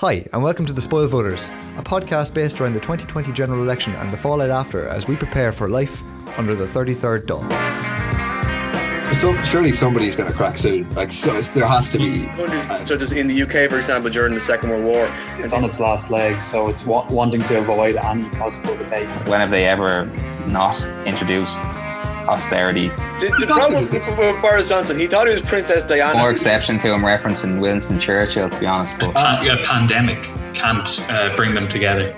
Hi, and welcome to The Spoil Voters, a podcast based around the 2020 general election and the fallout after as we prepare for life under the 33rd Dáil. So, surely somebody's going to crack soon. Like, so there has to be. Uh, so, just in the UK, for example, during the Second World War, it's on its last legs, so it's wa- wanting to avoid any possible debate. When have they ever not introduced austerity? The, the problem with, with Boris Johnson, he thought he was Princess Diana. More exception to him referencing Winston Churchill, to be honest. But uh, yeah, pandemic can't uh, bring them together.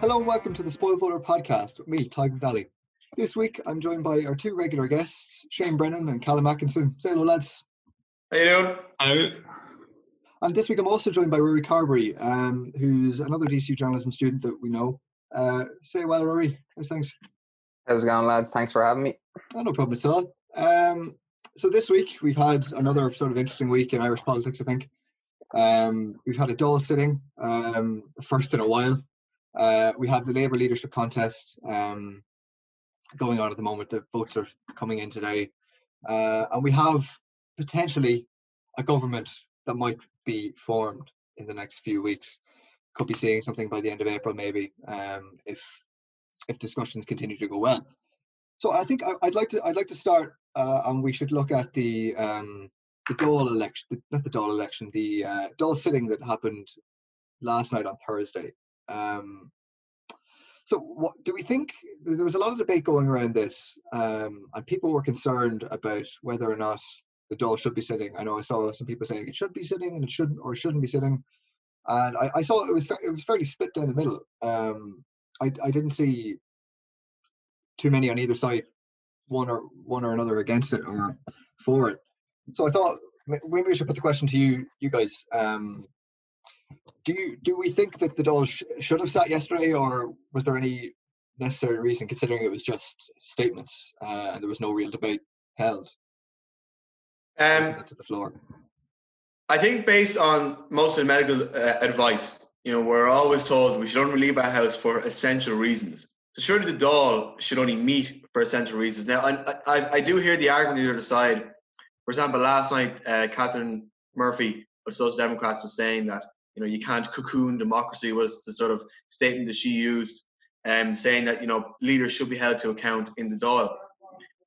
Hello and welcome to the Spoil Voter podcast with me, Tiger McNally. This week I'm joined by our two regular guests, Shane Brennan and Callum Atkinson. Say hello, lads. How you doing? Hello. And this week I'm also joined by Ruairi Carberry, um, who's another DCU journalism student that we know. Uh, say well, Ruairi. How's things? How's it going, lads? Thanks for having me. Oh, no problem at all. Um, so this week we've had another sort of interesting week in Irish politics. I think um, we've had a Dáil sitting, um, first in a while. Uh, we have the Labour leadership contest um, going on at the moment. The votes are coming in today, uh, and we have potentially a government that might be formed in the next few weeks. Could be seeing something by the end of April, maybe, um, if if discussions continue to go well. So I think I, would like to I'd like to start, uh, and we should look at the um, the Dáil election, the, not the Dáil election, the uh, Dáil sitting that happened last night on Thursday. Um, so what do we think? There was a lot of debate going around this, um, and people were concerned about whether or not the Dáil should be sitting. I know I saw some people saying it should be sitting and it shouldn't or shouldn't be sitting, and I, I saw it was it was fairly split down the middle. Um, I, I didn't see too many on either side, one or one or another against it or for it. So I thought maybe we should put the question to you, you guys. Um, do you do we think that the Dáil sh- should have sat yesterday, or was there any necessary reason, considering it was just statements uh, and there was no real debate held? Um, that's at the floor. I think based on most of the medical uh, advice, you know, we're always told we should only leave our house for essential reasons. So surely the Dáil should only meet for essential reasons. Now, I, I, I do hear the argument on the other side. For example, last night, uh, Catherine Murphy of Social Democrats was saying that you know you can't cocoon democracy was the sort of statement that she used, um, saying that you know leaders should be held to account in the Dáil.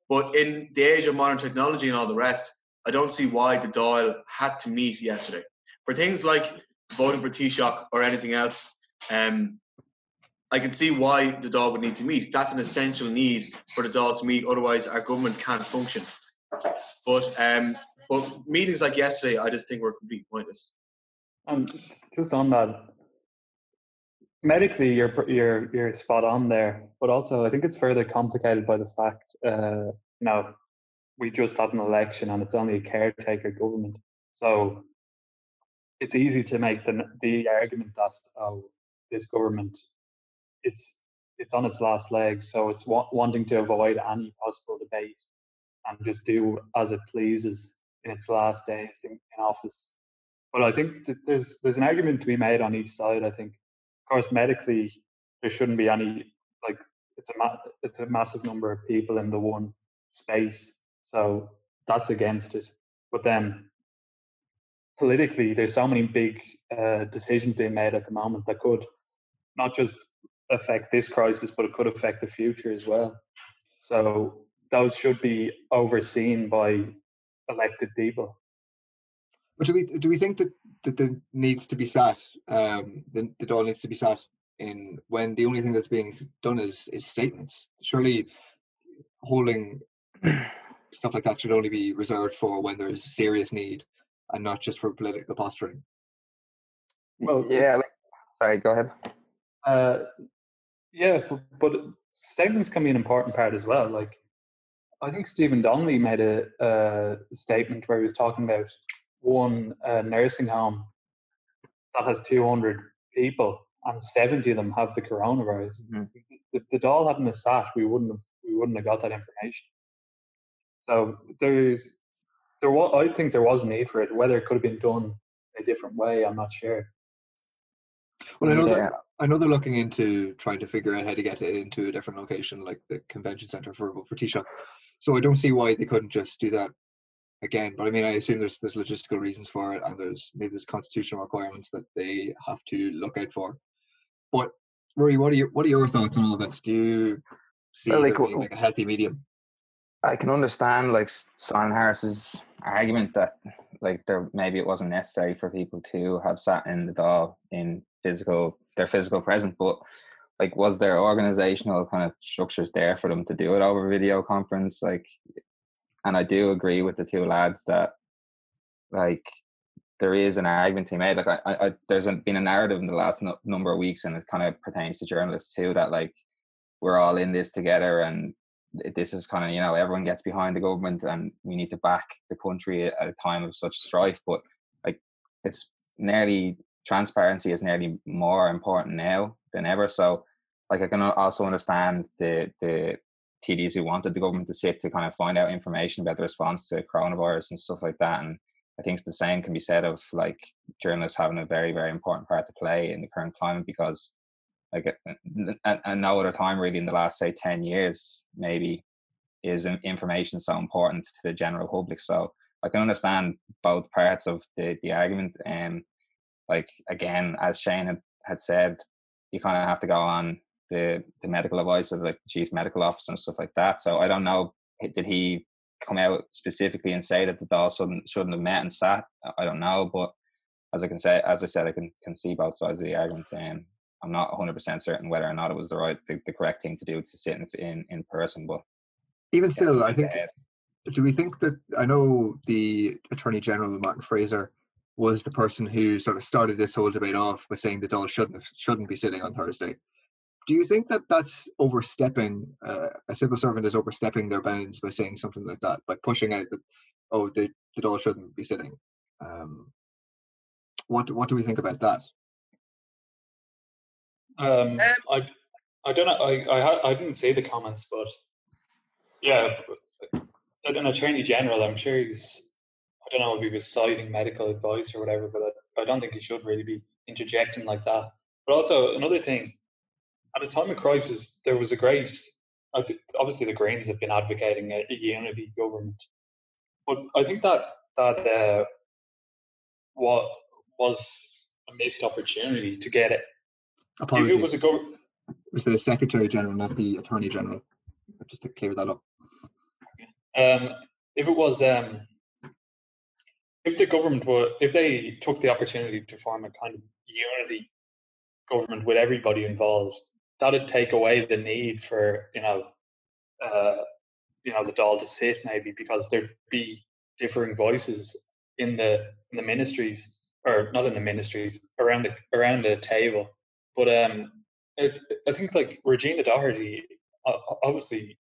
But in the age of modern technology and all the rest, I don't see why the Dáil had to meet yesterday. For things like voting for Taoiseach or anything else, um, I can see why the Dáil would need to meet. That's an essential need for the Dáil to meet. Otherwise, our government can't function. But um, but meetings like yesterday, I just think were completely pointless. And just on that, medically, you're you're you're spot on there. But also, I think it's further complicated by the fact, uh, know, we just had an election and it's only a caretaker government. So it's easy to make the the argument that oh, this government, it's it's on its last legs, so it's wa- wanting to avoid any possible debate and just do as it pleases in its last days in, in office. But I think there's there's an argument to be made on each side. I think, of course, medically there shouldn't be any like it's a ma- it's a massive number of people in the one space, so that's against it. But then politically, there's so many big uh, decisions being made at the moment that could not just affect this crisis, but it could affect the future as well. So those should be overseen by elected people. But do we do we think that that there needs to be sat um, the the Dáil needs to be sat in when the only thing that's being done is is statements? Surely holding stuff like that should only be reserved for when there's a serious need and not just for political posturing. Well, yeah. Like, sorry, go ahead. Uh, yeah, but statements can be an important part as well. Like, I think Stephen Donnelly made a, a statement where he was talking about one uh, nursing home that has 200 people and 70 of them have the coronavirus. Mm-hmm. If the Dáil hadn't have sat, we wouldn't have we wouldn't have got that information. So there's there was I think there was a need for it. Whether it could have been done a different way, I'm not sure. Well, I know yeah. that I know they're looking into trying to figure out how to get it into a different location, like the convention center for for Taoiseach. So I don't see why they couldn't just do that again. But I mean, I assume there's there's logistical reasons for it, and there's maybe there's constitutional requirements that they have to look out for. But Ruairi, what are your what are your thoughts on all of this? Do you see Well, like, being like a healthy medium? I can understand like Simon Harris's argument that like there maybe it wasn't necessary for people to have sat in the Dáil in physical their physical presence, but like was there organizational kind of structures there for them to do it over video conference? Like and I do agree with the two lads that like there is an argument to be made. Like I, I, there's been a narrative in the last no, number of weeks, and it kind of pertains to journalists too. That like we're all in this together, and this is kind of you know everyone gets behind the government, and we need to back the country at a time of such strife. But like it's nearly transparency is nearly more important now than ever. So like I can also understand the the TDs who wanted the government to sit to kind of find out information about the response to coronavirus and stuff like that. And I think the same can be said of like journalists having a very, very important part to play in the current climate because like and, and no other time really in the last say 10 years maybe is information so important to the general public. So I can understand both parts of the, the argument. And like again, as Shane had, said, you kind of have to go on the the medical advice of like the chief medical officer and stuff like that. So I don't know, did he come out specifically and say that the Dáil shouldn't shouldn't have met and sat? I don't know, but as I can say, as I said, I can can see both sides of the argument. And I'm not 100 percent certain whether or not it was the right, the, the, correct thing to do to sit in in, in person. But even still, I think. Do we think that I know the Attorney General Martin Fraser was the person who sort of started this whole debate off by saying the Dáil shouldn't shouldn't be sitting on Thursday do you think that that's overstepping uh, a civil servant is overstepping their bounds by saying something like that by pushing out that oh the, the Dáil shouldn't be sitting um, what what do we think about that um, um I I don't know I, I I didn't see the comments but yeah an attorney general I'm sure he's I don't know if he was citing medical advice or whatever but I, I don't think he should really be interjecting like that but also another thing at a time of crisis, there was a great. Obviously, the Greens have been advocating a, a unity government, but I think that that uh, what was a missed opportunity to get it. Apologies. If it was a go- was the Secretary General, not the Attorney General. Just to clear that up. Um, if it was, um, if the government were, if they took the opportunity to form a kind of unity government with everybody involved, that'd take away the need for you know uh, you know the Dáil to sit maybe because there'd be differing voices in the in the ministries or not in the ministries around the around the table but um it, i think like regina doherty obviously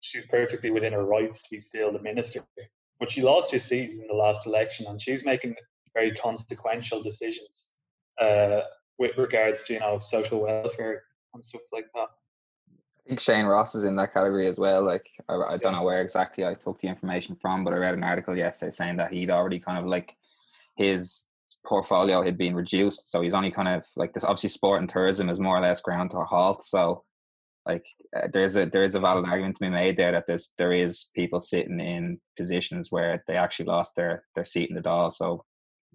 she's perfectly within her rights to be still the minister but she lost her seat in the last election and she's making very consequential decisions uh, with regards to you know social welfare and stuff like that. I think Shane Ross is in that category as well. Like I, I don't know where exactly I took the information from, but I read an article yesterday saying that he'd already kind of like his portfolio had been reduced, so he's only kind of like this. Obviously, sport and tourism is more or less ground to a halt. So, like, uh, there's a there is a valid argument to be made there that there's there is people sitting in positions where they actually lost their their seat in the Dáil. So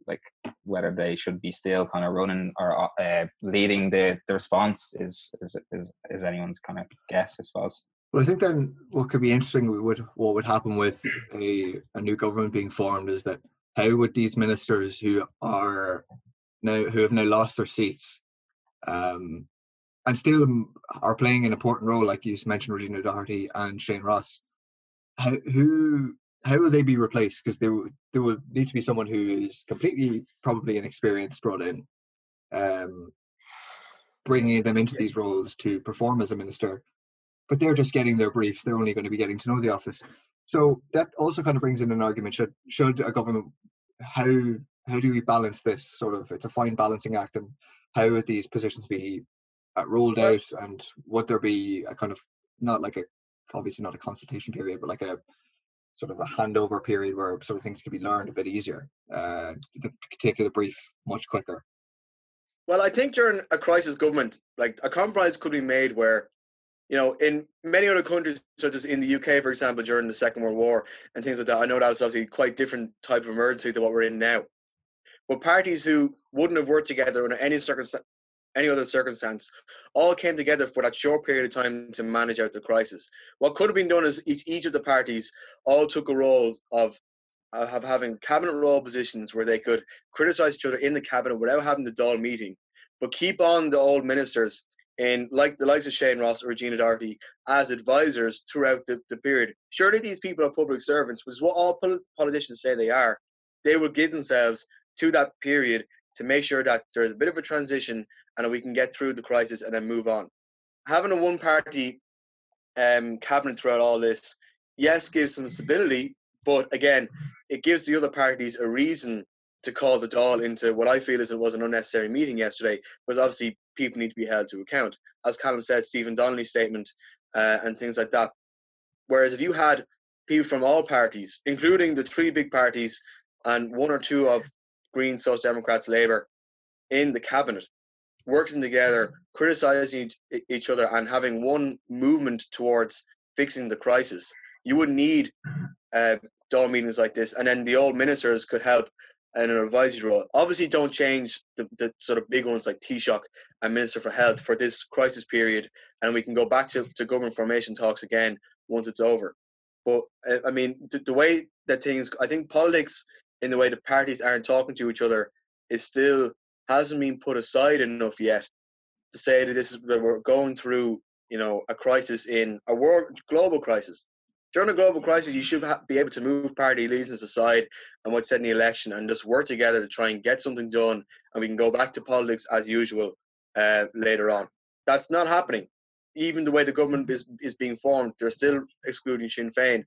like whether they should be still kind of running or uh, leading the, the response is, is is is anyone's kind of guess, I suppose. Well, I think then what could be interesting would what would happen with a, a new government being formed is that how would these ministers who are now who have now lost their seats um, and still are playing an important role, like you mentioned, Regina Doherty and Shane Ross, how, who how will they be replaced? Because there there will need to be someone who is completely probably inexperienced brought in, um, bringing them into these roles to perform as a minister. But they're just getting their briefs. They're only going to be getting to know the office. So that also kind of brings in an argument: should should a government how how do we balance this sort of? It's a fine balancing act, and how would these positions be uh, rolled out, and would there be a kind of not like a obviously not a consultation period, but like a sort of a handover period where sort of things can be learned a bit easier, uh, the, take the brief much quicker. Well, I think during a crisis government, like a compromise could be made where, you know, in many other countries, such as in the UK, for example, during the Second World War and things like that, I know that was obviously quite different type of emergency than what we're in now. But parties who wouldn't have worked together under any circumstance, any other circumstance, all came together for that short period of time to manage out the crisis. What could have been done is each, each of the parties all took a role of of having cabinet role positions where they could criticize each other in the cabinet without having the Dáil meeting, but keep on the old ministers in like the likes of Shane Ross or Regina Doherty as advisors throughout the, the period. Surely these people are public servants, which is what all politicians say they are. They will give themselves to that period to make sure that there's a bit of a transition and we can get through the crisis and then move on. Having a one party um, cabinet throughout all this, yes, gives some stability, but again, it gives the other parties a reason to call the Dáil into what I feel is it was an unnecessary meeting yesterday, because obviously people need to be held to account. As Callum said, Stephen Donnelly's statement uh, and things like that. Whereas if you had people from all parties, including the three big parties and one or two of Green, Social Democrats, Labour, in the cabinet, working together, criticizing each other, and having one movement towards fixing the crisis, you would need uh, meetings like this, and then the old ministers could help in an advisory role. Obviously, don't change the, the sort of big ones like Taoiseach and Minister for Health for this crisis period, and we can go back to, to government formation talks again once it's over. But uh, I mean, the, the way that things, I think politics in the way the parties aren't talking to each other is still hasn't been put aside enough yet to say that this is that we're going through, you know, a crisis in a world global crisis during a global crisis, you should be able to move party allegiance aside and what's said in the election and just work together to try and get something done, and we can go back to politics as usual uh, later on. That's not happening. Even the way the government is, is being formed, they're still excluding Sinn Féin.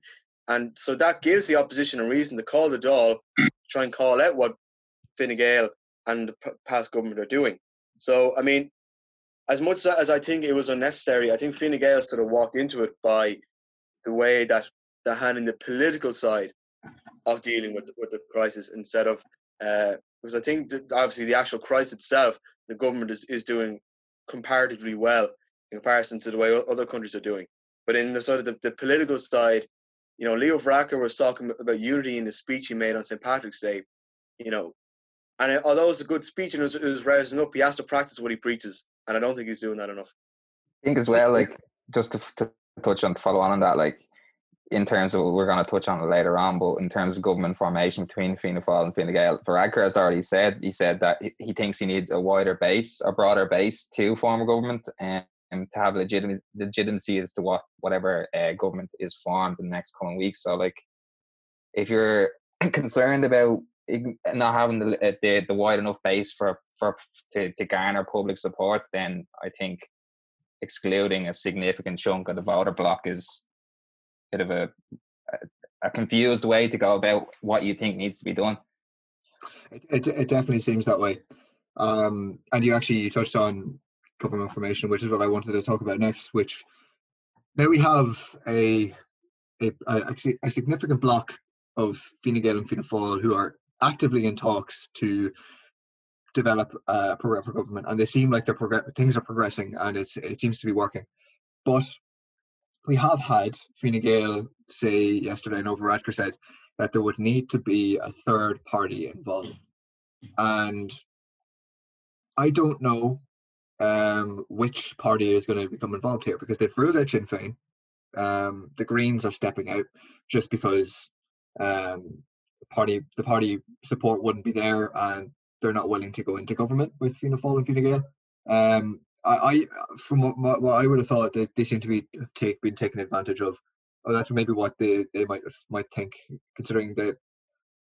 And so that gives the opposition a reason to call the Dáil, try and call out what Fine Gael and the past government are doing. So, I mean, as much as I think it was unnecessary, I think Fine Gael sort of walked into it by the way that they're handling the political side of dealing with with the crisis instead of uh, because I think obviously the actual crisis itself, the government is, is doing comparatively well in comparison to the way other countries are doing. But in the sort of the, the political side, you know, Leo Varadkar was talking about unity in the speech he made on St. Patrick's Day, you know, and although it was a good speech and it was, it was rising up, he has to practice what he preaches, and I don't think he's doing that enough. I think as well, like just to, to touch on follow on on that, like in terms of we're going to touch on it later on, but in terms of government formation between Fianna Fáil and Fine Gael, Varadkar has already said he said that he thinks he needs a wider base, a broader base to form a government and, and to have legitimacy, legitimacy as to what whatever uh, government is formed in the next coming weeks. So, like, if you're concerned about not having the, uh, the the wide enough base for for to, to garner public support, then I think excluding a significant chunk of the voter block is a bit of a, a, a confused way to go about what you think needs to be done. It, it, it definitely seems that way. Um, and you actually you touched on government formation, which is what I wanted to talk about next. Which now we have a a, a, a significant block of Fine Gael and Fianna Fáil who are actively in talks to develop a program for government, and they seem like they're prog- things are progressing, and it's it seems to be working. But we have had Fine Gael say yesterday, and Varadkar said that there would need to be a third party involved, and I don't know um, which party is going to become involved here because they've ruled out Sinn Féin. Um, the Greens are stepping out just because um, party the party support wouldn't be there, and they're not willing to go into government with Fianna Fáil and Fine Gael. Um, I, I, from what, what I would have thought, that they seem to be take being taken advantage of. Oh, that's maybe what they, they might might think, considering that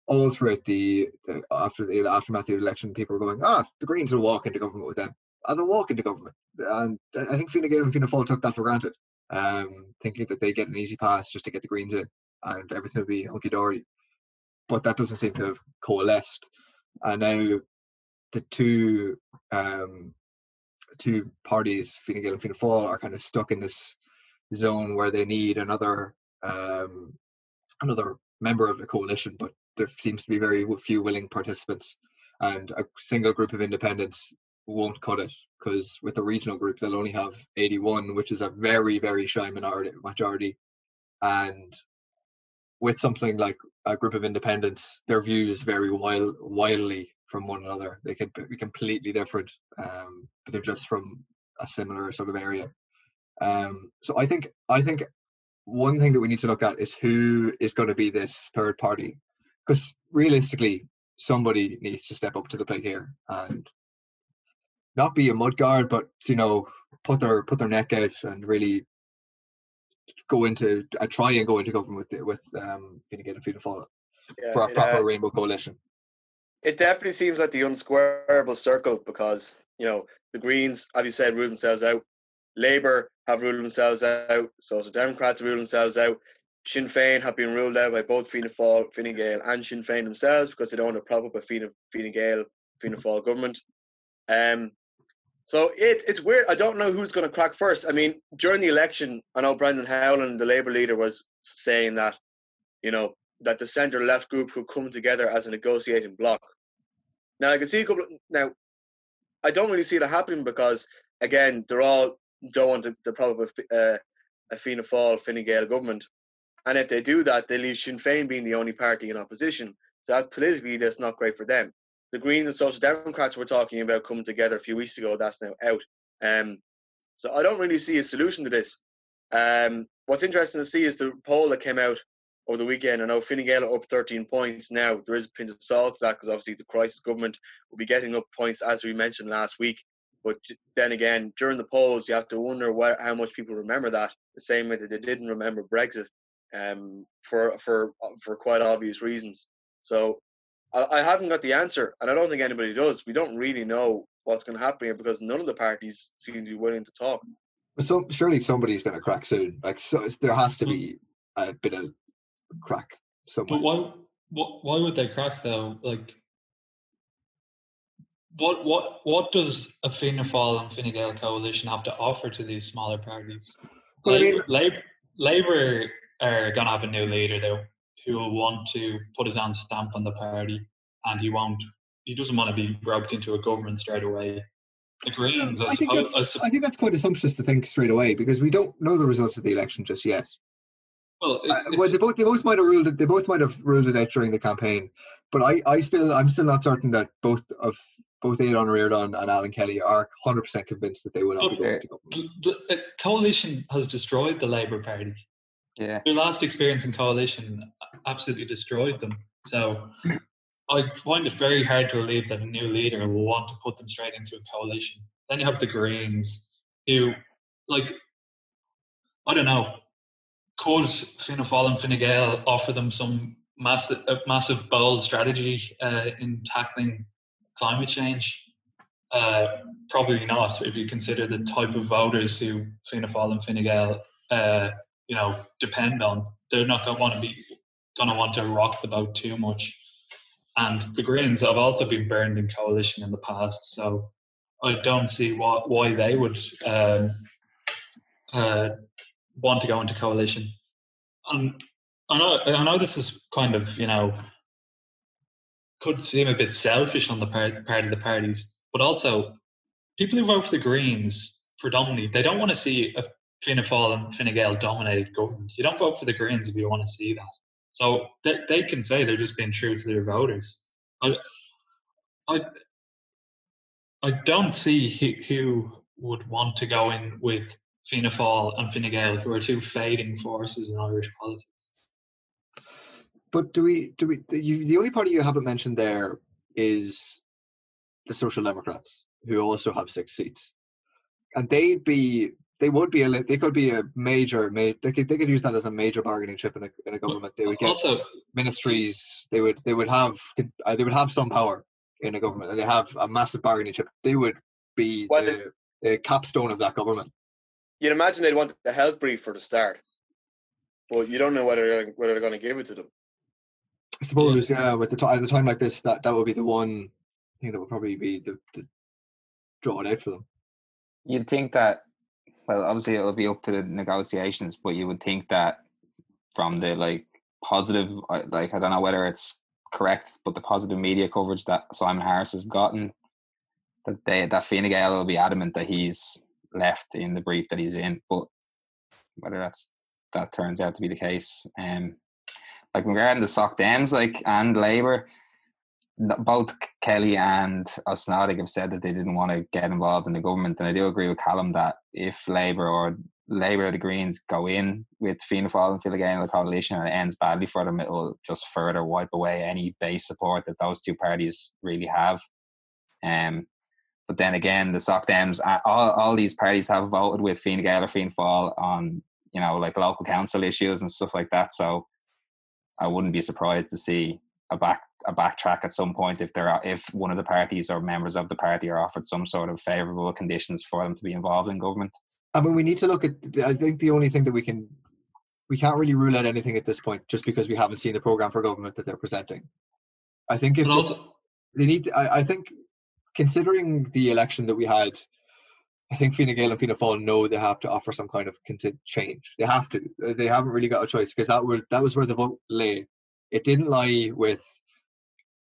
all throughout the, the after the aftermath of the election, people were going, ah, the Greens will walk into government with them. And they'll walk into government, and I think Fine Gael and Fianna Fáil took that for granted, um, thinking that they get an easy pass just to get the Greens in, and everything will be hunky dory. But that doesn't seem to have coalesced and now the two um, two parties, Fine Gael and Fianna Fáil, are kind of stuck in this zone where they need another um, another member of the coalition, but there seems to be very few willing participants, and a single group of independents won't cut it because with the regional group they'll only have 81, which is a very very shy minority majority, and with something like a group of independents, their views vary wild, wildly from one another. They could be completely different, um, but they're just from a similar sort of area. Um, so I think I think one thing that we need to look at is who is going to be this third party, because realistically, somebody needs to step up to the plate here and not be a mudguard, but you know, put their put their neck out and really go into uh, try and go into government with with um Fine Gael and Fianna Fáil Yeah, for a proper uh, rainbow coalition. it definitely seems like the unsquareable circle because you know the Greens, as you said, rule themselves out. Labour have ruled themselves out. Social Democrats rule themselves out. Sinn Féin have been ruled out by both Fianna Fáil, Fine Gael, and Sinn Féin themselves because they don't want to prop up a Fianna, Fine Gael, Fianna Fáil government. Um, so it, it's weird. I don't know who's going to crack first. I mean, during the election, I know Brendan Howlin, the Labour leader, was saying that, you know, that the centre left group could come together as a negotiating bloc. Now I can see a couple. now, I don't really see that happening because again, they're all don't want to prop up a, uh, a Fianna Fáil, Fine Gael government, and if they do that, they leave Sinn Féin being the only party in opposition. So that politically, that's not great for them. The Greens and Social Democrats were talking about coming together a few weeks ago. That's now out. Um, so I don't really see a solution to this. Um, what's interesting to see is the poll that came out over the weekend. I know Fine Gael up 13 points now. There is a pinch of salt to that because obviously the crisis government will be getting up points as we mentioned last week. But then again, during the polls, you have to wonder where, how much people remember that. The same way that they didn't remember Brexit, um, for for for quite obvious reasons. So I, I haven't got the answer, and I don't think anybody does. We don't really know what's going to happen here because none of the parties seem to be willing to talk. But some surely somebody's going to crack soon. Like so, there has to hmm. be a bit of crack somewhere. But why, why, why would they crack though? Like, what, what, what does a Fianna Fáil and Fine Gael coalition have to offer to these smaller parties? Well, I mean- Labour, Labour are going to have a new leader though, who will want to put his own stamp on the party, and he won't. He doesn't want to be roped into a government straight away. The Greens, I, I think, suppose, I that's, I think that's quite assumptuous to think straight away because we don't know the results of the election just yet. well, it- Uh, well, they both they both might have ruled it. They both might have ruled it out during the campaign, but I, I still I'm still not certain that both of both Aodhán Ó Ríordáin and Alan Kelly are 100 percent convinced that they will not be going to government. the, the coalition has destroyed the Labour Party. Yeah. Their last experience in coalition absolutely destroyed them. So I find it very hard to believe that a new leader will want to put them straight into a coalition. Then you have the Greens, who, like, I don't know, could Fianna Fáil and Fine Gael offer them some massive, massive bold strategy uh, in tackling climate change? Uh, probably not, if you consider the type of voters who Fianna Fáil and Fine Gael, uh, you know, depend on. They're not going to want to be going to want to rock the boat too much. And the Greens have also been burned in coalition in the past, so I don't see what, why they would um, uh, want to go into coalition. And I know, I know this is kind of, you know, could seem a bit selfish on the part, part of the parties, but also people who vote for the Greens predominantly, they don't want to see a Fianna Fáil and Fine Gael dominated government. You don't vote for the Greens if you want to see that. So they, they can say they're just being true to their voters. I, I, I don't see who, who would want to go in with Fianna Fáil and Fine Gael, who are two fading forces in Irish politics. But do we do we the, you, the only party you haven't mentioned there is the Social Democrats, who also have six seats, and they'd be they would be a they could be a major they could they could use that as a major bargaining chip in a, in a government. They would get Also, ministries. They would they would have uh, they would have some power in a government, and they have a massive bargaining chip. They would be Well, the, the capstone of that government. You'd imagine they'd want the health brief for the start, but you don't know whether they're, whether they're going to give it to them. I suppose, yeah, with the t- at a time like this, that that would be the one thing that would probably be the, the draw it out for them. You'd think that, well, obviously it'll be up to the negotiations, but you would think that from the like positive, uh, like I don't know whether it's correct, but the positive media coverage that Simon Harris has gotten, that they that Fine Gael will be adamant that he's left in the brief that he's in, but whether that's that turns out to be the case, um, like regarding the Soc Dems, like and Labour, both Kelly and Osnadig have said that they didn't want to get involved in the government, and I do agree with Callum that if Labour or Labour or the Greens go in with Fianna Fáil and Fine Gael in the coalition and it ends badly for them, it will just further wipe away any base support that those two parties really have. Um, but then again, the Soc Dems, all, all these parties have voted with Fine Gael or Fianna Fáil on, you know, like local council issues and stuff like that. So I wouldn't be surprised to see a back a backtrack at some point if there are if one of the parties or members of the party are offered some sort of favourable conditions for them to be involved in government. I mean, we need to look at. I think the only thing that we can we can't really rule out anything at this point just because we haven't seen the program for government that they're presenting. I think if also, they need, I, I think considering the election that we had, I think Fine Gael and Fianna Fáil know they have to offer some kind of change. They have to. They haven't really got a choice because that was that was where the vote lay. It didn't lie with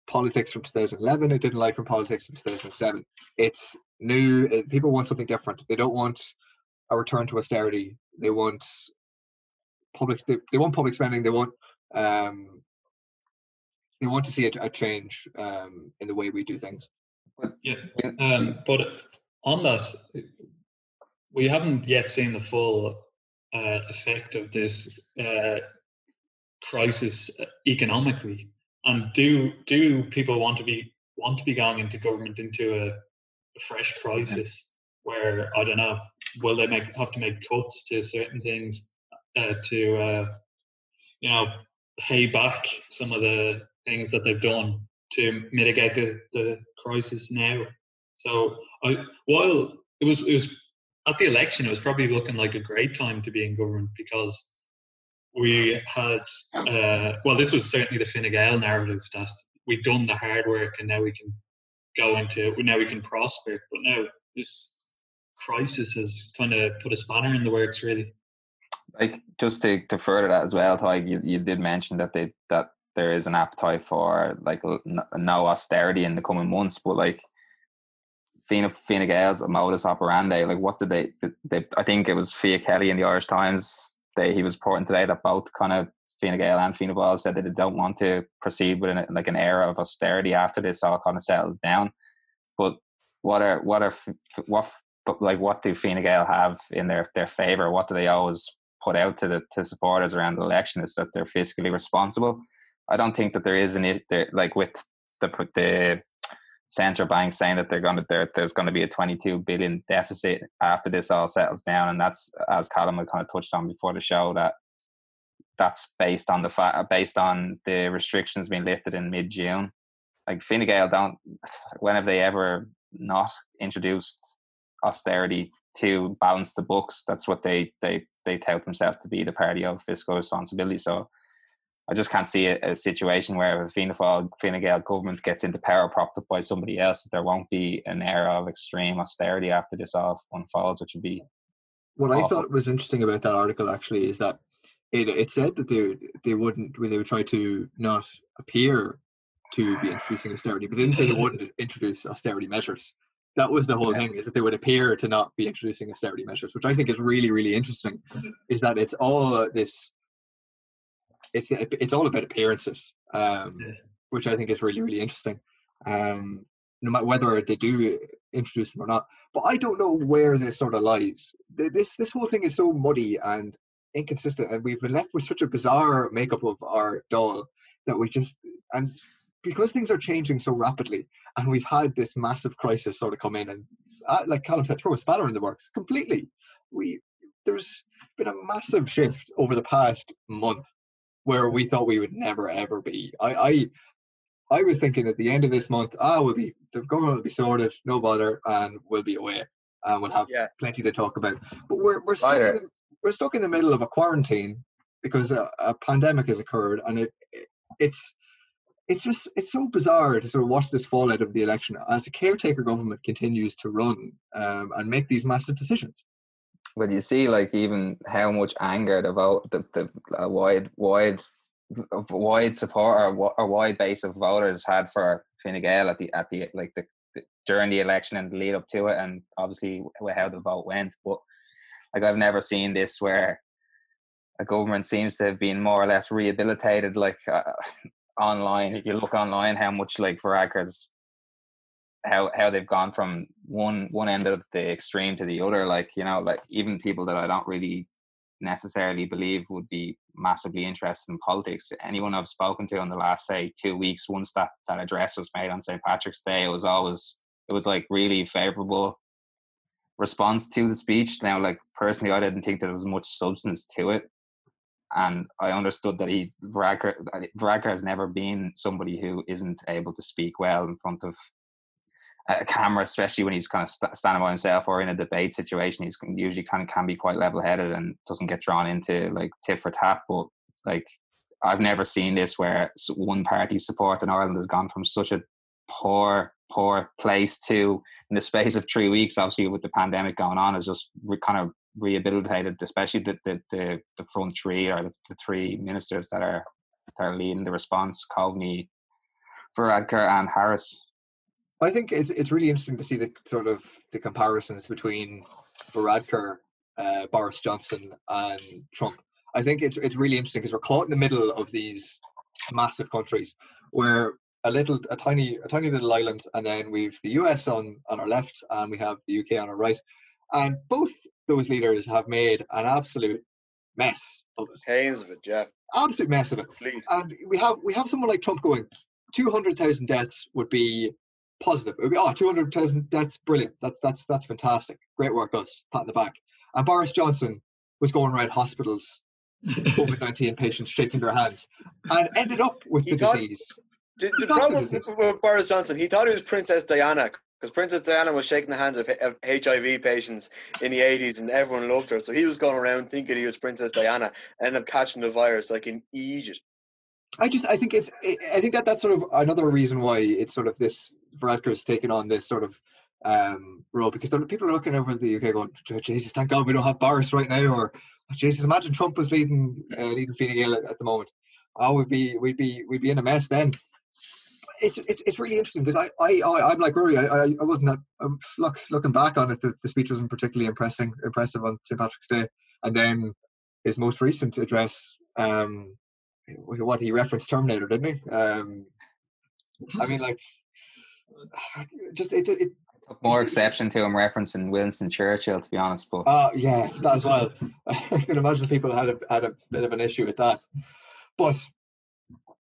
politics from 2011. It didn't lie from politics in 2007. It's new. People want something different. They don't want a return to austerity. They want public. They, they want public spending. They want. Um, they want to see a, a change um, in the way we do things. Yeah, um, but on that, we haven't yet seen the full uh, effect of this uh, crisis uh, economically. And do do people want to be want to be going into government into a, a fresh crisis where I don't know, will they make have to make cuts to certain things uh, to uh, you know pay back some of the things that they've done to mitigate the, the crisis now. So I, while it was it was at the election, it was probably looking like a great time to be in government because we had uh, well, this was certainly the Fine Gael narrative that we'd done the hard work and now we can go into now we can prosper. But now this crisis has kind of put a spanner in the works, really. Like just to, to further that as well, Ty, you, you did mention that they that there is an appetite for like no austerity in the coming months, but like Fine, Fine Gael's modus operandi, like what did they, did they? I think it was Fiach Kelly in the Irish Times. They he was reporting today that both kind of Fine Gael and Fianna Fáil said that they don't want to proceed with an, like an era of austerity after this all kind of settles down. But what are what are what like what do Fine Gael have in their their favor? What do they always put out to the to supporters around the election is that they're fiscally responsible. I don't think that there is an there, like with the the central bank saying that they're going to there, there's going to be a 22 billion deficit after this all settles down, and that's as Callum had kind of touched on before the show that that's based on the fact based on the restrictions being lifted in mid June. Like Fine Gael don't when have they ever not introduced austerity to balance the books? That's what they they they tout themselves to be the party of fiscal responsibility. So I just can't see a, a situation where if a Fianna Fáil, Fine Gael government gets into power propped up by somebody else, that there won't be an era of extreme austerity after this all unfolds, which would be. What awful. I thought was interesting about that article actually is that it, it said that they they wouldn't they would try to not appear to be introducing austerity, but they didn't say they wouldn't introduce austerity measures. That was the whole yeah. thing is that they would appear to not be introducing austerity measures, which I think is really really interesting. Is that it's all this it's it's all about appearances, um, yeah. which I think is really really interesting. Um, no matter whether they do introduce them or not, but I don't know where this sort of lies. This this whole thing is so muddy and inconsistent, and we've been left with such a bizarre makeup of our Dáil that we just and because things are changing so rapidly, and we've had this massive crisis sort of come in and, uh, like Callum said, throw a spanner in the works completely. We there's been a massive shift over the past month where we thought we would never ever be. I I, I was thinking at the end of this month, ah, we'll be the government will be sorted, no bother, and we'll be away, and we'll have yeah. plenty to talk about. But we're we're stuck, in the, we're stuck in the middle of a quarantine because a, a pandemic has occurred, and it, it it's it's just it's so bizarre to sort of watch this fallout of the election as the caretaker government continues to run um, and make these massive decisions but you see like even how much anger the vote the, the wide wide wide support or a wide base of voters had for Fine Gael at the at the like the, the during the election and the lead up to it, and obviously how the vote went. But like I've never seen this where a government seems to have been more or less rehabilitated. Like uh, online, if you look online, how much like Varadkar's how how they've gone from one one end of the extreme to the other. Like you know, like even people that I don't really necessarily believe would be massively interested in politics. Anyone I've spoken to in the last say two weeks, once that that address was made on St Patrick's Day, it was always it was like really favourable response to the speech. Now, like personally, I didn't think there was much substance to it, and I understood that he's Varadkar. Uh, Varadkar has never been somebody who isn't able to speak well in front of a camera, especially when he's kind of st- standing by himself or in a debate situation. He's usually kind of can be quite level headed and doesn't get drawn into like tit for tat. But like, I've never seen this where one party support in Ireland has gone from such a poor, poor place to in the space of three weeks. Obviously, with the pandemic going on, is just re- kind of rehabilitated, especially the the the, the front three or the, the, three ministers that are that are leading the response: Coveney, Varadkar, and Harris. I think it's it's really interesting to see the sort of the comparisons between Varadkar, uh, Boris Johnson, and Trump. I think it's it's really interesting because we're caught in the middle of these massive countries where a little a tiny a tiny little island and then we've the US on on our left and we have the UK on our right and both those leaders have made an absolute mess of it. Hains of it, yeah. Absolute mess of it. Please. And we have we have someone like Trump going, two hundred thousand deaths would be positive. It would be oh, 200,000 deaths, brilliant. That's that's that's fantastic. Great work, us. Pat in the back. And Boris Johnson was going around hospitals, COVID nineteen patients shaking their hands, and ended up with He the thought- disease. The, the the problem disease. with Boris Johnson, he thought he was Princess Diana because Princess Diana was shaking the hands of, of HIV patients in the 80s and everyone loved her. So he was going around thinking he was Princess Diana, ended up catching the virus like in Egypt. I just I think it's I think that that's sort of another reason why it's sort of this Varadkar's taken on this sort of um role because there, people are looking over the UK going, "Oh, Jesus, thank God we don't have Boris right now, or "Oh, Jesus, imagine Trump was leading uh, leading Fine Gael at, at the moment. Oh, we'd be we'd be we'd be in a mess then. It's it's, it's really interesting because I, I I I'm like Ruairi. I I, I wasn't that um, look looking back on it. The, the speech wasn't particularly impressing impressive on St Patrick's Day, and then his most recent address. Um, what he referenced Terminator, didn't he? Um, I mean, like, just it, it more exception to him referencing Winston Churchill, to be honest. But uh, yeah, that as well. I can imagine people had a had a bit of an issue with that, but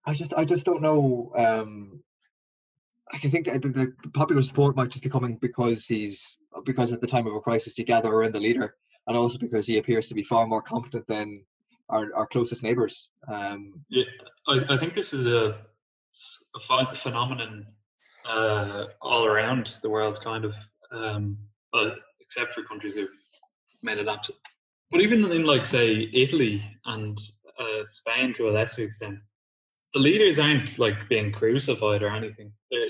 I just I just don't know. Um, I think that the, the popular support might just be coming because he's because at the time of a crisis together around the leader, and also because he appears to be far more competent than our, our closest neighbours. Um, Yeah, I, I think this is a, a ph- phenomenon uh, all around the world, kind of, um, well, except for countries who've made it up. But even in, like, say, Italy and uh, Spain to a lesser extent, the leaders aren't like being crucified or anything. There,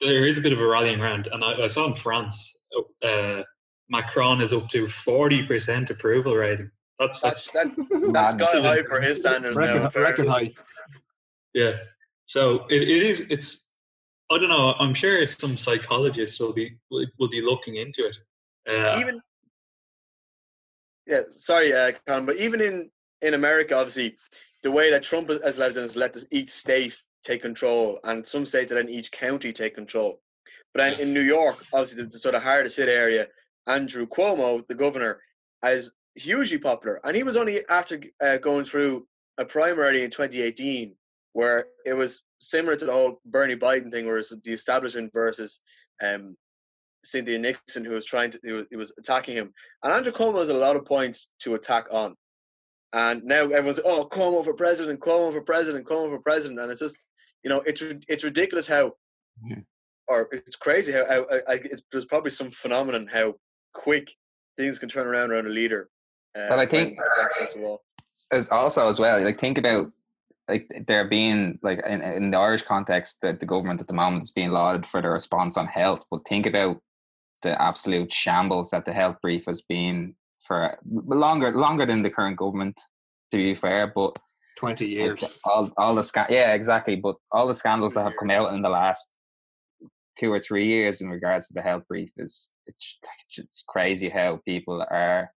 there is a bit of a rallying round, and I, I saw in France, uh, Macron is up to forty percent approval rating. That's That's that's that, that's Madness. sky high for his standards now. record, height. Yeah. So it, it is. It's. I don't know. I'm sure some psychologists will be will, will be looking into it. Uh, even yeah sorry uh Colin, but even in in america obviously the way that trump has led is let this each state take control and some states and then each county take control but then in new york obviously the, the sort of hardest hit area andrew cuomo the governor is hugely popular and he was only after uh, going through a primary in 2018 where it was similar to the whole bernie biden thing where it's the establishment versus um Cynthia Nixon, who was trying to, who was, attacking him. And Andrew Cuomo has a lot of points to attack on. And now everyone's, oh, Cuomo for president, Cuomo for president, Cuomo for president. And it's just, you know, it's it's ridiculous how, Yeah. or it's crazy how, how I, I, it's, there's probably some phenomenon how quick things can turn around around a leader. Uh, But I think- that's against the wall. as also as well, like think about like there being like in, in the Irish context that the government at the moment is being lauded for the response on health, but think about the absolute shambles that the health brief has been for longer longer than the current government. To be fair, but Twenty years. all all the sca- yeah exactly, but all the scandals that have come out in the last two or three years in regards to the health brief is it's, it's crazy how people are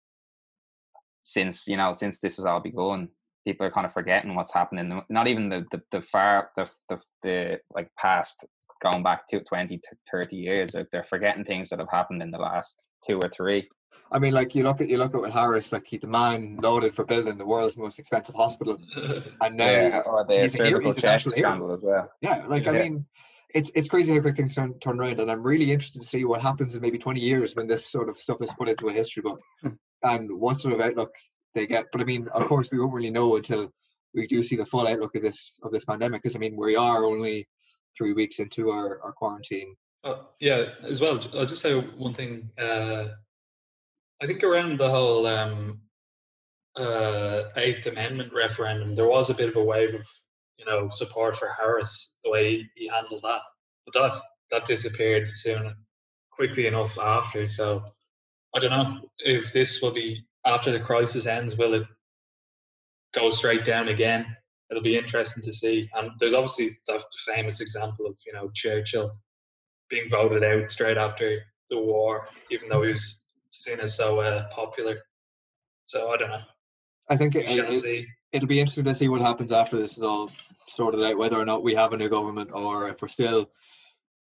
since you know since this has all begun people are kind of forgetting what's happening not even the the, the far the, the the like past going back to 20 to 30 years they're forgetting things that have happened in the last two or three. I mean, like you look at you look at with Harris, like he the man loaded for building the world's most expensive hospital, and now yeah, or the he's a he's a chest national scandal as well. Yeah, like I mean, it's it's crazy how quick things turn turn around, and I'm really interested to see what happens in maybe 20 years when this sort of stuff is put into a history book, hmm. And what sort of outlook they get. But I mean, of course, we won't really know until we do see the full outlook of this of this pandemic, because I mean, we are only three weeks into our, our quarantine. Uh, yeah, as well. I'll just say one thing. Uh, I think around the whole um, uh, Eighth Amendment referendum, there was a bit of a wave of you know support for Harris the way he, handled that, but that that disappeared soon, quickly enough after. So I don't know if this will be after the crisis ends. Will it go straight down again? It'll be interesting to see. And there's obviously the famous example of you know Churchill being voted out straight after the war, even though he was seen as so uh, popular. So I don't know. I think it, it, see. it'll be interesting to see what happens after this is all sorted out, whether or not we have a new government or if we're still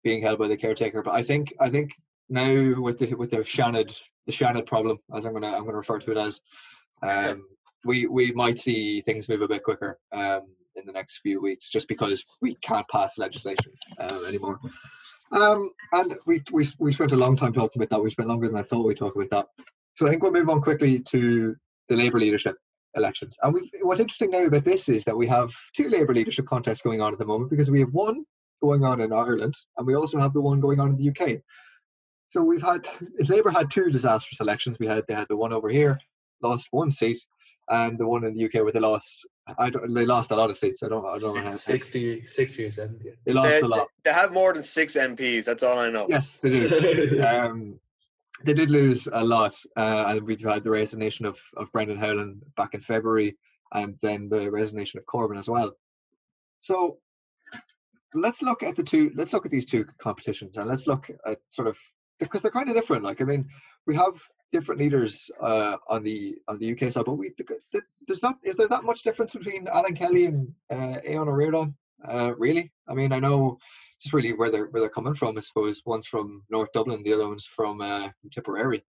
being held by the caretaker. But I think I think now with the with the Seanad the Seanad problem, as I'm gonna I'm gonna refer to it as, um, we we might see things move a bit quicker um, in the next few weeks, just because we can't pass legislation um, anymore. Um, and we we we spent a long time talking about that. We spent longer than I thought we'd talk about that. So I think we'll move on quickly to the Labour leadership elections. And what's interesting now about this is that we have two Labour leadership contests going on at the moment because we have one going on in Ireland and we also have the one going on in the UK. So we've had Labour had two disastrous elections. We had they had the one over here, lost one seat, and the one in the UK where they lost. I don't, they lost a lot of seats. I don't. I don't know how. 60, 60 or 70. They lost They, a lot. they have more than six MPs. That's all I know. Yes, they do. um, they did lose a lot, uh, and we've had the resignation of, of Brendan Howlin back in February, and then the resignation of Corbyn as well. So let's look at the two. Let's look at these two competitions, and let's look at sort of because they're kind of different. Like I mean, we have different leaders uh, on the on the UK side, but we the- there's not is there that much difference between Alan Kelly and uh, Aodhán Ó Ríordáin? Uh, really? I mean, I know just really where they're where they're coming from. I suppose one's from North Dublin, the other one's from uh, Tipperary.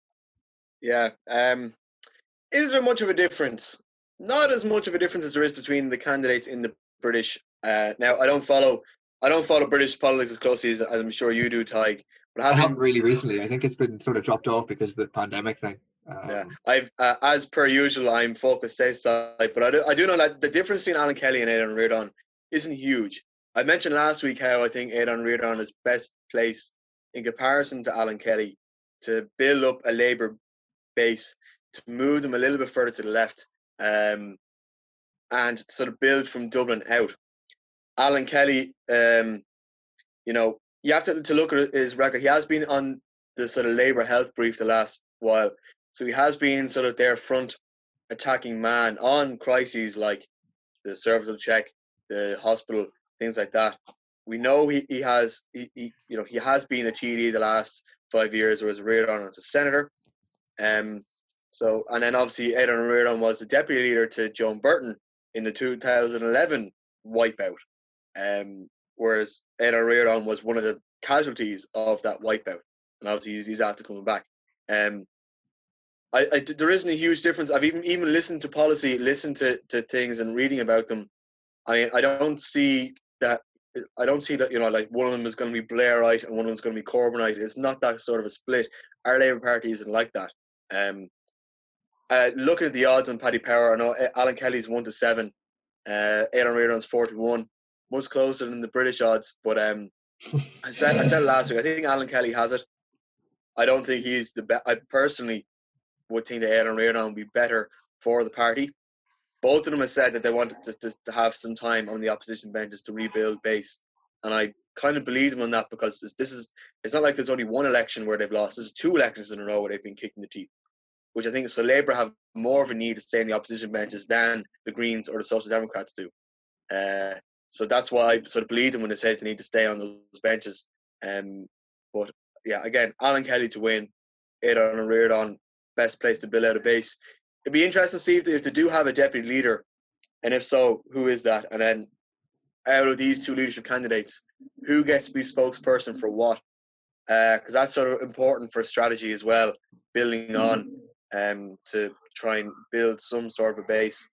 Yeah. Um, is there much of a difference? Not as much of a difference as there is between the candidates in the British. Uh, now, I don't follow. I don't follow British politics as closely as, as I'm sure you do, Tig. But I haven't really recently. I think it's been sort of dropped off because of the pandemic thing. Um, Yeah, I've uh, as per usual, I'm focused stateside, but I do, I do know that the difference between Alan Kelly and Aidan Reardon isn't huge. I mentioned last week how I think Aidan Reardon is best placed in comparison to Alan Kelly to build up a Labour base, to move them a little bit further to the left, um, and sort of build from Dublin out. Alan Kelly, um, you know, you have to, to look at his record. He has been on the sort of Labour health brief the last while. So he has been sort of their front attacking man on crises like the cervical check, the hospital, things like that. We know he, he has he, he you know he has been a TD the last five years, or as Reardon as a senator. Um, so and then obviously Aidan Reardon was the deputy leader to Joan Burton in the 2011 wipeout. Um, whereas Aidan Reardon was one of the casualties of that wipeout, and obviously he's, he's after coming back. Um, I, I there isn't a huge difference. I've even even listened to policy, listened to, to things, and reading about them. I I don't see that. I don't see that you know like one of them is going to be Blairite and one of them is going to be Corbynite. It's not that sort of a split. Our Labour Party isn't like that. Um, uh, looking at the odds on Paddy Power, I know uh, Alan Kelly's one to seven, uh, Aidan Reardon's four to one, much closer than the British odds. But um, I said I said last week. I think Alan Kelly has it. I don't think he's the best. I personally would think that Aidan Reardon would be better for the party. Both of them have said that they wanted to, to, to have some time on the opposition benches to rebuild base, and I kind of believe them on that because this, this is it's not like there's only one election where they've lost. There's two elections in a row where they've been kicking the teeth, which I think so Labour have more of a need to stay in the opposition benches than the Greens or the Social Democrats do. Uh, so that's why I sort of believe them when they said they need to stay on those benches. Um, but yeah, again, Alan Kelly to win, Aodhán Ó Ríordáin, best place to build out a base. It'd be interesting to see if they, if they do have a deputy leader, and if so, who is that? And then out of these two leadership candidates, who gets to be spokesperson for what? Because uh, that's sort of important for strategy as well, building on um, to try and build some sort of a base.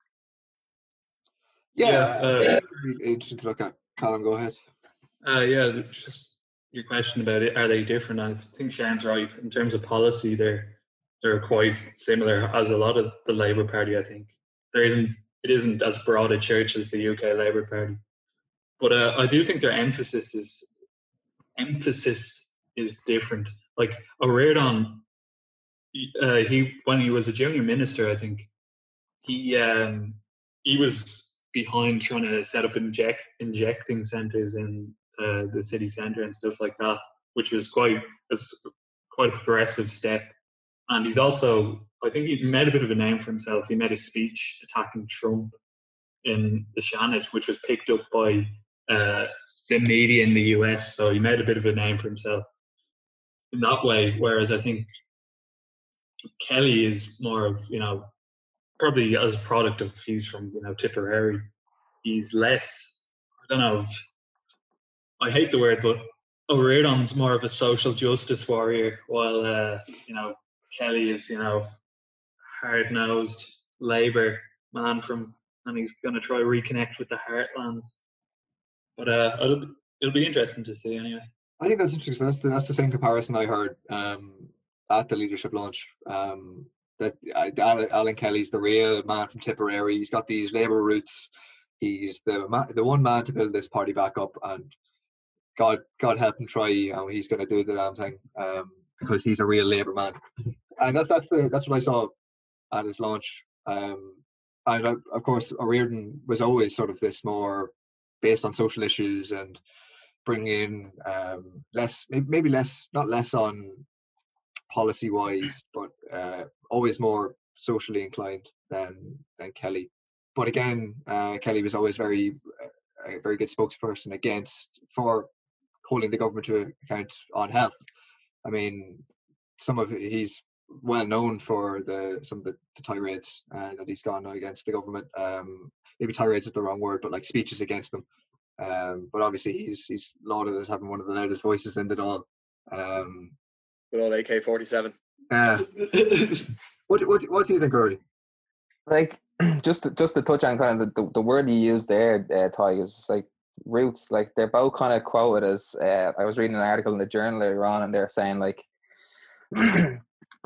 Yeah, Yeah, uh, interesting to look at. Callum, go ahead. Uh, yeah, just your question about it, are they different? I think Shane's right. In terms of policy, they're they're quite similar as a lot of the Labour Party. I think there isn't it isn't as broad a church as the UK Labour Party, but uh, I do think their emphasis is emphasis is different. Like Ó Ríordáin, uh, he when he was a junior minister, I think he um, he was behind trying to set up inject injecting centres in uh, the city centre and stuff like that, which was quite was quite a progressive step. And he's also, I think, he made a bit of a name for himself. He made a speech attacking Trump in the Seanad, which was picked up by uh, the media in the US. So he made a bit of a name for himself in that way. Whereas I think Kelly is more of you know probably as a product of he's from you know Tipperary. He's less. I don't know. I hate the word, but Ó Ríordáin's more of a social justice warrior, while uh, you know Kelly is you know hard nosed Labour man from, and he's going to try to reconnect with the heartlands. But uh, it'll it'll be interesting to see anyway. I think that's interesting. That's the, that's the same comparison I heard um, at the leadership launch. Um, that uh, Alan, Kelly's the real man from Tipperary. He's got these Labour roots. He's the the one man to build this party back up, and God God help him try. You know, he's going to do the damn thing um, because he's a real Labour man. And that's that's the that's what I saw at his launch. Um, and uh, of course, Ó Ríordáin was always sort of this more based on social issues and bring in um, less, maybe less, not less on policy wise, but uh, always more socially inclined than than Kelly. But again, uh, Kelly was always very a very good spokesperson against for holding the government to account on health. I mean, some of he's well known for the some of the, the tirades uh, that he's gone against the government. Um, maybe tirades is the wrong word, but like speeches against them. Um, but obviously, he's he's lauded as having one of the loudest voices in the Dáil. Um, With all AK forty seven. Uh, what, what what do you think, Ruairi? like just to, just to touch on kind of the, the, the word you used there, uh, Ty, is like roots. Like they're both kind of quoted as. Uh, I was reading an article in the journal later on, and they're saying like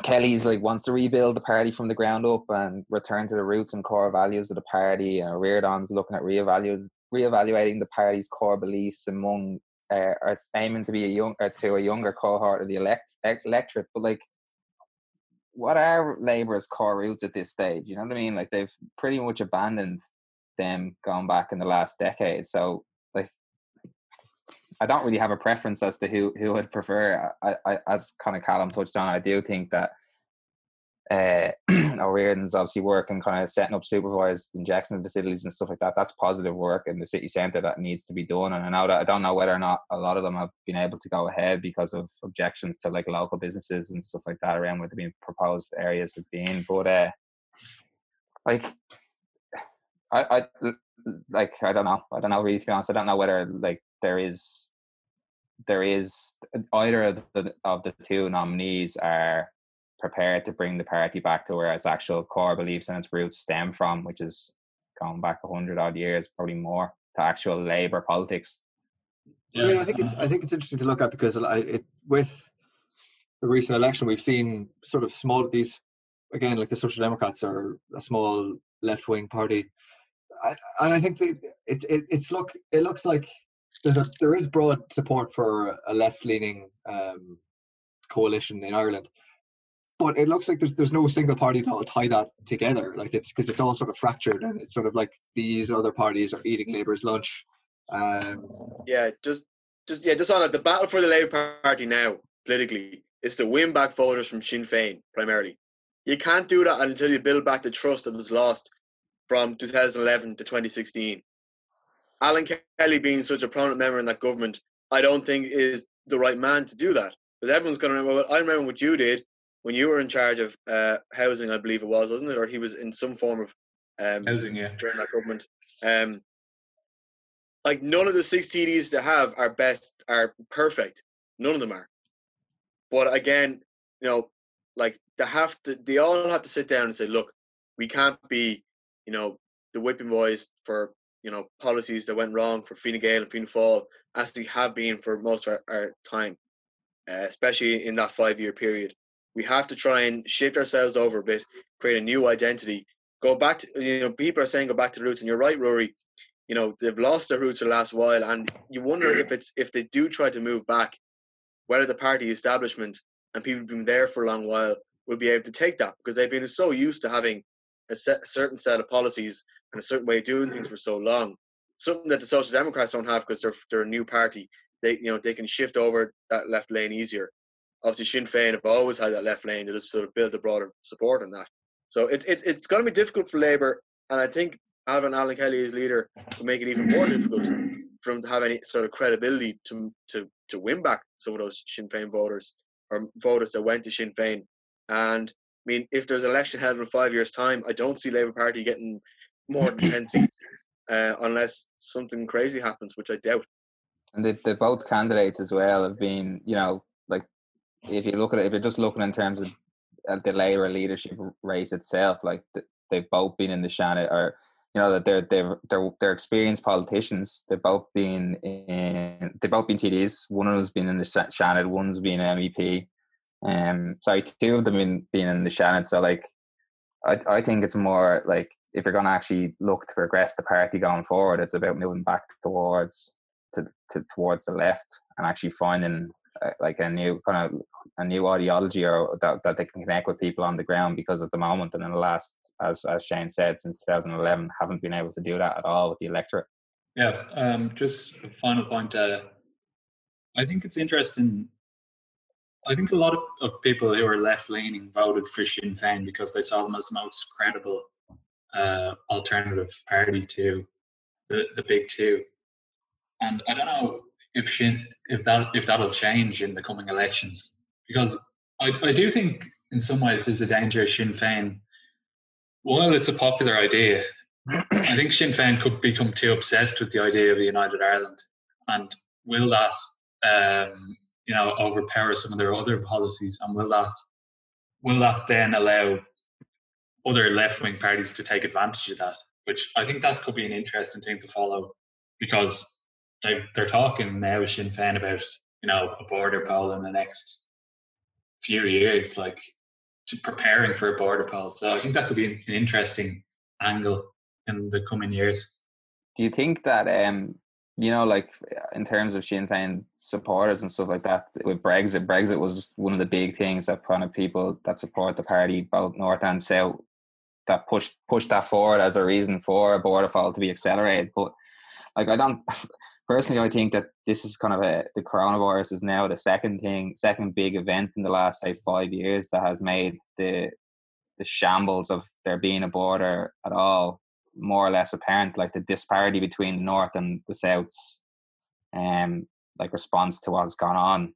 Kelly's like wants to rebuild the party from the ground up and return to the roots and core values of the party. And Reardon's looking at reevaluating reevaluating the party's core beliefs among uh, are aiming to be a young uh, to a younger cohort of the elect electorate. But like what are Labour's core roots at this stage? You know what I mean? Like they've pretty much abandoned them going back in the last decade. So like I don't really have a preference as to who who I'd prefer. I, I as kind of Callum touched on, I do think that uh Ó Ríordáin's obviously working kind of setting up supervised injection facilities and stuff like that. That's positive work in the city centre that needs to be done. And I know that I don't know whether or not a lot of them have been able to go ahead because of objections to like local businesses and stuff like that around where the proposed areas have been. But uh like I, I like I don't know. I don't know really to be honest. I don't know whether like there is there is either of the of the two nominees are prepared to bring the party back to where its actual core beliefs and its roots stem from, which is going back a hundred odd years, probably more to actual Labour politics. I mean, I think it's I think it's interesting to look at because I, it, with the recent election, we've seen sort of small these again like the Social Democrats are a small left wing party, I, and I think that it's it, it's look it looks like there's a there is broad support for a left leaning um, coalition in Ireland, but it looks like there's there's no single party that'll tie that together. Like it's because it's all sort of fractured and it's sort of like these other parties are eating Labour's lunch. Um, Yeah, just just yeah, just on it. The battle for the Labour Party now, politically, is to win back voters from Sinn Féin primarily. You can't do that until you build back the trust that was lost from 2011 to 2016. Alan Kelly being such a prominent member in that government, I don't think is the right man to do that because everyone's going to remember. I remember what you did when you were in charge of uh, housing, I believe it was, wasn't it? Or he was in some form of um, Housing, yeah. during that government. Um, like none of the six TDs they have are best are perfect. None of them are. But again, you know, like they have to. They all have to sit down and say, look, we can't be, you know, the whipping boys for you know policies that went wrong for Fine Gael and Fianna Fáil as we have been for most of our, our time, uh, especially in that five-year period. We have to try and shift ourselves over a bit, create a new identity, go back to you know people are saying go back to the roots, and you're right, Ruairi. You know they've lost their roots for the last while, and you wonder if it's if they do try to move back, whether the party establishment and people who've been there for a long while will be able to take that because they've been so used to having a, set, a certain set of policies and a certain way of doing things for so long. Something that the Social Democrats don't have because they're they're a new party. They you know they can shift over that left lane easier. Obviously, Sinn Féin have always had that left lane. They just sort of build a broader support on that. So it's it's it's going to be difficult for Labour, and I think having Alan Kelly as leader will make it even more difficult for him to have any sort of credibility to to to win back some of those Sinn Féin voters or voters that went to Sinn Féin. And I mean, if there's an election held in five years' time, I don't see Labour Party getting more than ten seats uh, unless something crazy happens, which I doubt. And the, the both candidates as well have been, you know, if you look at it, if you're just looking in terms of uh, the Labour leadership race itself, like th- they've both been in the Seanad, or you know that they're they're they're they're experienced politicians. They've both been in they've both been TDs. One of them's been in the Sha- Seanad, one's been an MEP. Um, sorry, two of them been been in the Seanad. So like, I I think it's more like if you're going to actually look to progress the party going forward, it's about moving back towards to, to towards the left and actually finding like a new kind of a new ideology or that, that they can connect with people on the ground because at the moment and in the last as as Shane said since 2011 haven't been able to do that at all with the electorate Yeah, um, just a final point. Uh, I think it's interesting. I think a lot of, of people who are left leaning voted for Sinn Féin because they saw them as the most credible uh, alternative party to the, the big two. And I don't know if Sinn, if that if that'll change in the coming elections because I, I do think in some ways there's a danger of Sinn Féin. While it's a popular idea, I think Sinn Féin could become too obsessed with the idea of a united Ireland, and will that, um, you know, overpower some of their other policies, and will that, will that then allow other left-wing parties to take advantage of that? Which I think that could be an interesting thing to follow, because they they're talking now with Sinn Féin about you know a border poll in the next few years, like preparing for a border poll. So I think that could be an interesting angle in the coming years. do you think that um you know like in terms of Sinn Féin supporters and stuff like that with Brexit Brexit was one of the big things that kind of people that support the party both north and south that pushed pushed that forward as a reason for a border poll to be accelerated but like I don't personally I think that this is kind of a the coronavirus is now the second thing second big event in the last say five years that has made the the shambles of there being a border at all more or less apparent like the disparity between the north and the south's um like response to what's gone on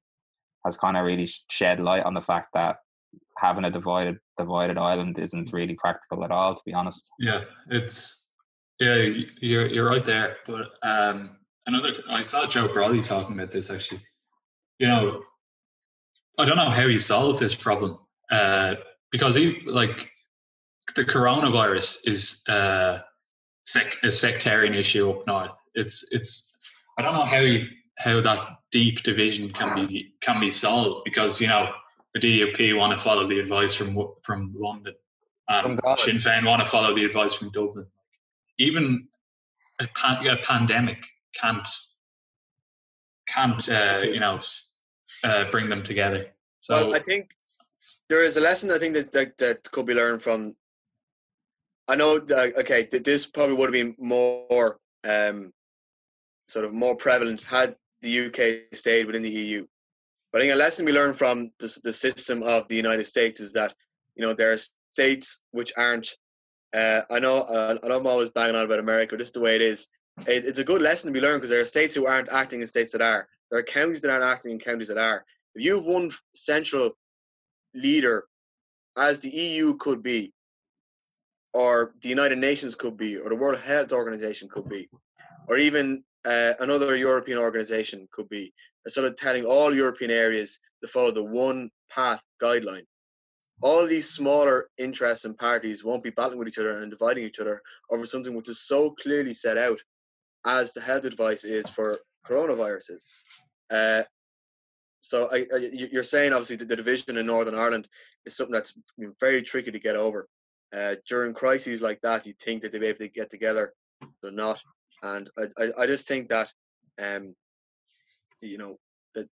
has kind of really shed light on the fact that having a divided divided island isn't really practical at all to be honest Yeah, it's yeah, you're you're right there. But um, another, th- I saw Joe Brolly talking about this actually. You know, I don't know how he solves this problem uh, because he like the coronavirus is uh, sec- a sectarian issue up north. It's it's I don't know how you, how that deep division can be can be solved because you know the DUP want to follow the advice from from London and God. Sinn Féin want to follow the advice from Dublin. Even a, pan- a pandemic can't can't uh, you know uh, bring them together. So well, I think there is a lesson I think that, that that could be learned from. I know, that, okay, that this probably would have been more, um, sort of more prevalent had the UK stayed within the EU. But I think a lesson we learned from the, the system of the United States is that you know there are states which aren't. Uh, I know, uh, I know I'm always banging on about America. But this is the way it is. It, it's a good lesson to be learned because there are states who aren't acting in states that are, There are counties that aren't acting and counties that are. If you have one central leader, as the EU could be, or the United Nations could be, or the World Health Organization could be, or even uh, another European organization could be, instead of telling all European areas to follow the one path guideline. All these smaller interests and parties won't be battling with each other and dividing each other over something which is so clearly set out as the health advice is for coronaviruses. Uh, so I, I, you're saying obviously the division in Northern Ireland is something that's very tricky to get over. Uh, during crises like that, you'd think that they'd be able to get together. They're not, and I, I, I just think that, um, you know, that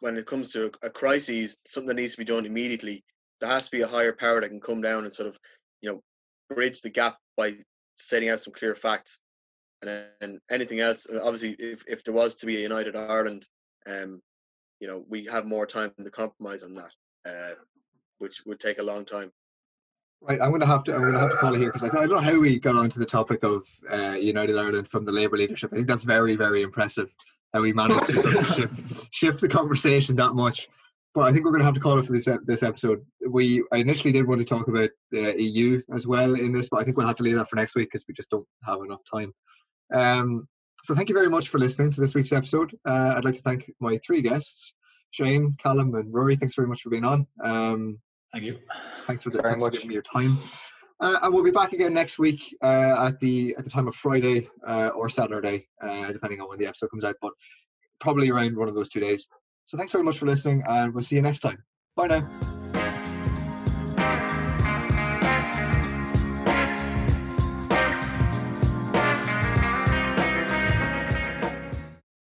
when it comes to a, a crisis, something that needs to be done immediately, there has to be a higher power that can come down and sort of, you know, bridge the gap by setting out some clear facts. And, and anything else, obviously, if, if there was to be a united Ireland, um, you know, we have more time to compromise on that, uh, which would take a long time. Right, I'm going to have to. I'm going to have to call it here because I, I don't know how we got onto the topic of uh, United Ireland from the Labour leadership. I think that's very, very impressive how we managed to sort of shift shift the conversation that much. But I think we're going to have to call it for this this episode. We I initially did want to talk about the EU as well in this, but I think we'll have to leave that for next week because we just don't have enough time. Um, so thank you very much for listening to this week's episode. Uh, I'd like to thank my three guests, Shane, Callum, and Ruairi. Thanks very much for being on. Um, Thank you. Thanks for, the, thanks for giving me your time. Uh, and we'll be back again next week uh, at the at the time of Friday uh, or Saturday, uh, depending on when the episode comes out, but probably around one of those two days. So thanks very much for listening, and we'll see you next time. Bye now.